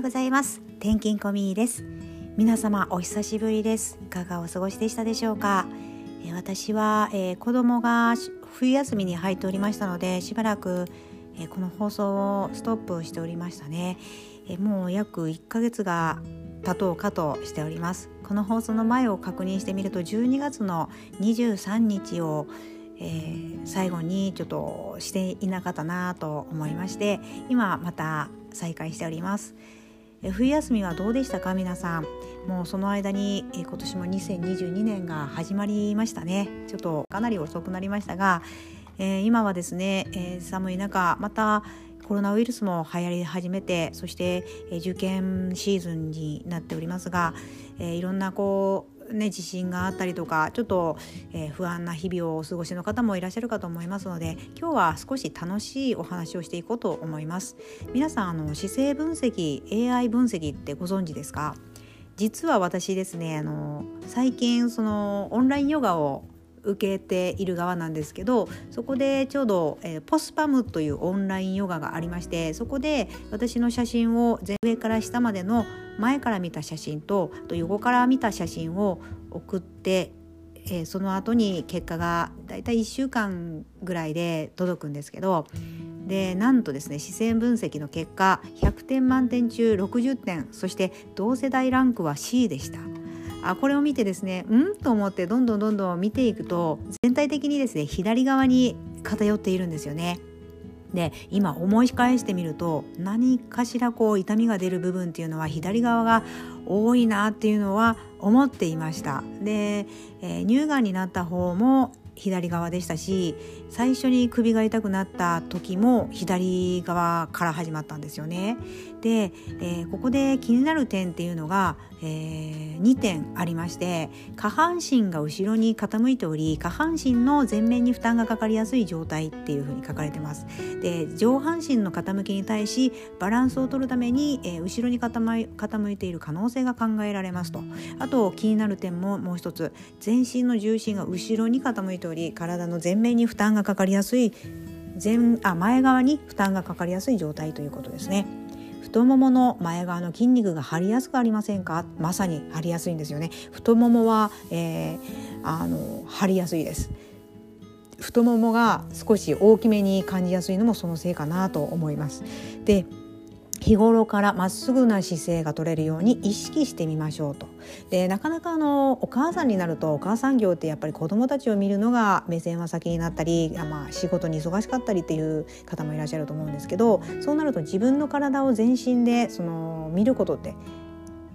ようございます。転勤コミーです。皆様お久しぶりです。いかがお過ごしでしたでしょうか、え私は、えー、子供が冬休みに入っておりましたのでしばらく、えー、この放送をストップしておりましたね、えー、もう約1ヶ月が経とうかとしております。この放送の前を確認してみると12月の23日をえー、最後にちょっとしていなかったなと思いまして今また再開しております。冬休みはどうでしたか皆さん。もうその間に今年も2022年が始まりましたね。ちょっとかなり遅くなりましたが、えー、今はですね、えー、寒い中またコロナウイルスも流行り始めてそして、え、受験シーズンになっておりますが、えー、いろんなこうね、地震があったりとかちょっと、えー、不安な日々をお過ごしの方もいらっしゃるかと思いますので今日は少し楽しいお話をしていこうと思います。皆さんあの姿勢分析 AI 分析ってご存知ですか？実は私ですねあの最近そのオンラインヨガを受けている側なんですけどそこでちょうど、えー、ポスパムというオンラインヨガがありましてそこで私の写真を上から下までの前から見た写真とあと横から見た写真を送って、えー、その後に結果がだいたい1週間ぐらいで届くんですけどでなんとですね視線分析の結果100点満点中60点そして同世代ランクは C でした。あこれを見てですねうん？と思ってどんどんどんどん見ていくと全体的にですね左側に偏っているんですよね。で今思い返してみると何かしらこう痛みが出る部分っていうのは左側が多いなっていうのは思っていました。で、えー、乳がんになった方も左側でしたし最初に首が痛くなった時も左側から始まったんですよね。で、えー、ここで気になる点っていうのが、えー、2点ありまして下半身が後ろに傾いており下半身の前面に負担がかかりやすい状態っていうふうに書かれてます。で上半身の傾きに対しバランスを取るために、えー、後ろに傾いている可能性が考えられますとあと気になる点ももう一つ全身の重心が後ろに傾いており体の前面に負担がかかりやすい前あ前側に負担がかかりやすい状態ということですね。太ももの前側の筋肉が張りやすくありませんか？まさに張りやすいんですよね。太ももは、えー、あの張りやすいです。太ももが少し大きめに感じやすいのもそのせいかなと思います。で日頃からまっすぐな姿勢が取れるように意識してみましょうと。でなかなかあのお母さんになるとお母さん業ってやっぱり子どもたちを見るのが目線は先になったり、まあ、仕事に忙しかったりっていう方もいらっしゃると思うんですけどそうなると自分の体を全身でその見ることって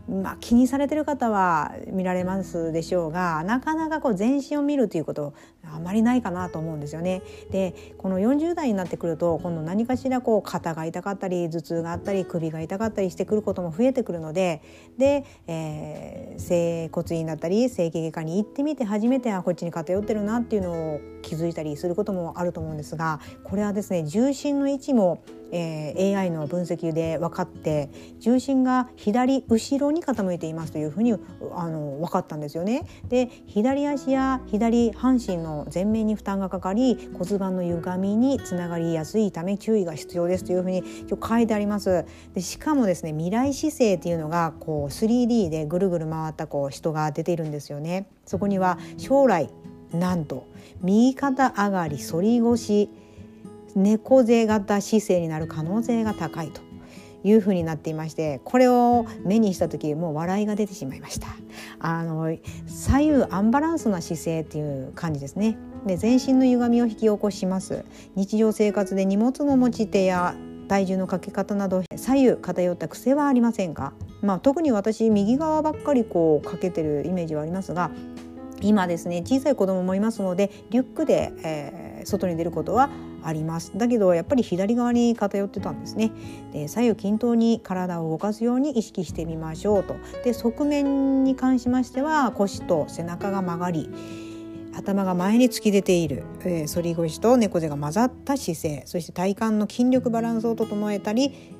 まあ、気にされてる方は見られますでしょうがなかなかこう全身を見るということあまりないかなと思うんですよね。でこの40代になってくると今度何かしらこう肩が痛かったり頭痛があったり首が痛かったりしてくることも増えてくるのでで、えー、整骨院だったり整形外科に行ってみて初めてあこっちに偏ってるなっていうのを気づいたりすることもあると思うんですがこれはですね重心の位置もえー、AI の分析で分かって重心が左後ろに傾いていますというふうにあの分かったんですよね。で左足や左半身の前面に負担がかかり骨盤の歪みにつながりやすいため注意が必要ですというふうに今日書いてあります。でしかもですね未来姿勢っていうのがこう 3D でぐるぐる回ったこう人が出ているんですよね。そこには将来なんと右肩上がり反り腰猫背型姿勢になる可能性が高いというふうになっていましてこれを目にした時もう笑いが出てしまいました。あの左右アンバランスな姿勢っていう感じですね。で全身の歪みを引き起こします。日常生活で荷物の持ち手や体重のかけ方など左右偏った癖はありませんか？まあ、特に私右側ばっかりこうかけてるイメージはありますが今ですね小さい子供もいますのでリュックで、えー、外に出ることはあります。だけどやっぱり左側に偏ってたんですね。で左右均等に体を動かすように意識してみましょうと。で側面に関しましては腰と背中が曲がり頭が前に突き出ている、えー、反り腰と猫背が混ざった姿勢そして体幹の筋力バランスを整えたり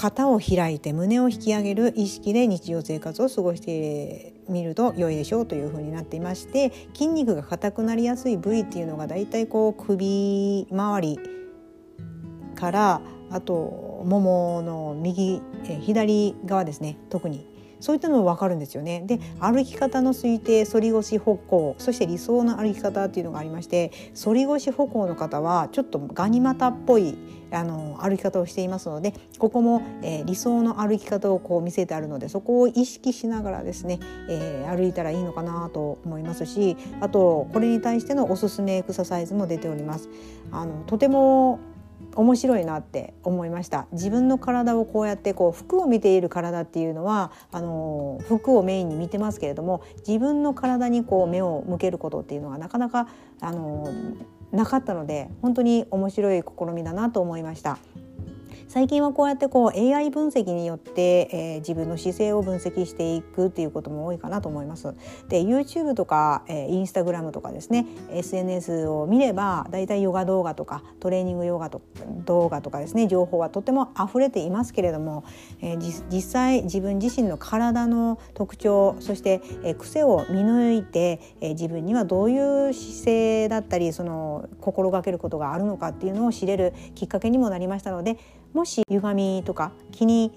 肩を開いて胸を引き上げる意識で日常生活を過ごしてみると良いでしょうというふうになっていまして筋肉が硬くなりやすい部位っていうのがだいたいこう首周りからあとももの右、え、左側ですね特にそういったのも分かるんですよね。で歩き方の推定反り腰歩行そして理想の歩き方っていうのがありまして反り腰歩行の方はちょっとガニ股っぽいあの歩き方をしていますのでここも、えー、理想の歩き方をこう見せてあるのでそこを意識しながらですね、えー、歩いたらいいのかなと思いますしあとこれに対してのおすすめエクササイズも出ております。あのとても面白いなって思いました自分の体をこうやってこう服を見ている体っていうのはあの服をメインに見てますけれども自分の体にこう目を向けることっていうのはなかなかあのなかったので本当に面白い試みだなと思いました。最近はこうやってこう AI 分析によって、えー、自分の姿勢を分析していくっていうことも多いかなと思います。で YouTube とか、えー、Instagram とかですね SNS を見ればだいたいヨガ動画とかトレーニングヨガと動画とかですね情報はとても溢れていますけれども、えー、実際自分自身の体の特徴そして、えー、癖を見抜いて、えー、自分にはどういう姿勢だったりその心がけることがあるのかっていうのを知れるきっかけにもなりましたのでもし歪みとか気に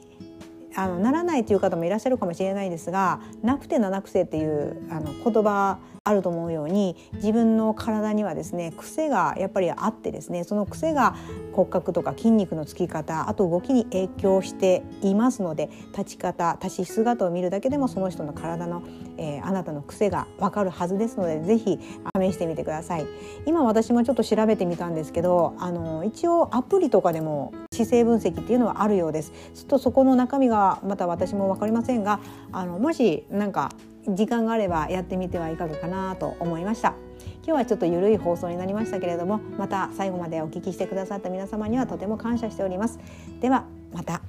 あのならないという方もいらっしゃるかもしれないですが「なくてななくせ」っていうあの言葉あると思うように自分の体にはですね癖がやっぱりあってですねその癖が骨格とか筋肉のつき方あと動きに影響していますので立ち方立ち姿を見るだけでもその人の体の、えー、あなたの癖がわかるはずですので是非試してみてください。今私もちょっと調べてみたんですけどあの一応アプリとかでも姿勢分析っていうのはあるようです。ちょっとそこの中身がまた私も分かりませんがあのもし何か時間があればやってみてはいかがかなと思いました。今日はちょっとゆるい放送になりましたけれどもまた最後までお聞きしてくださった皆様にはとても感謝しております。ではまた。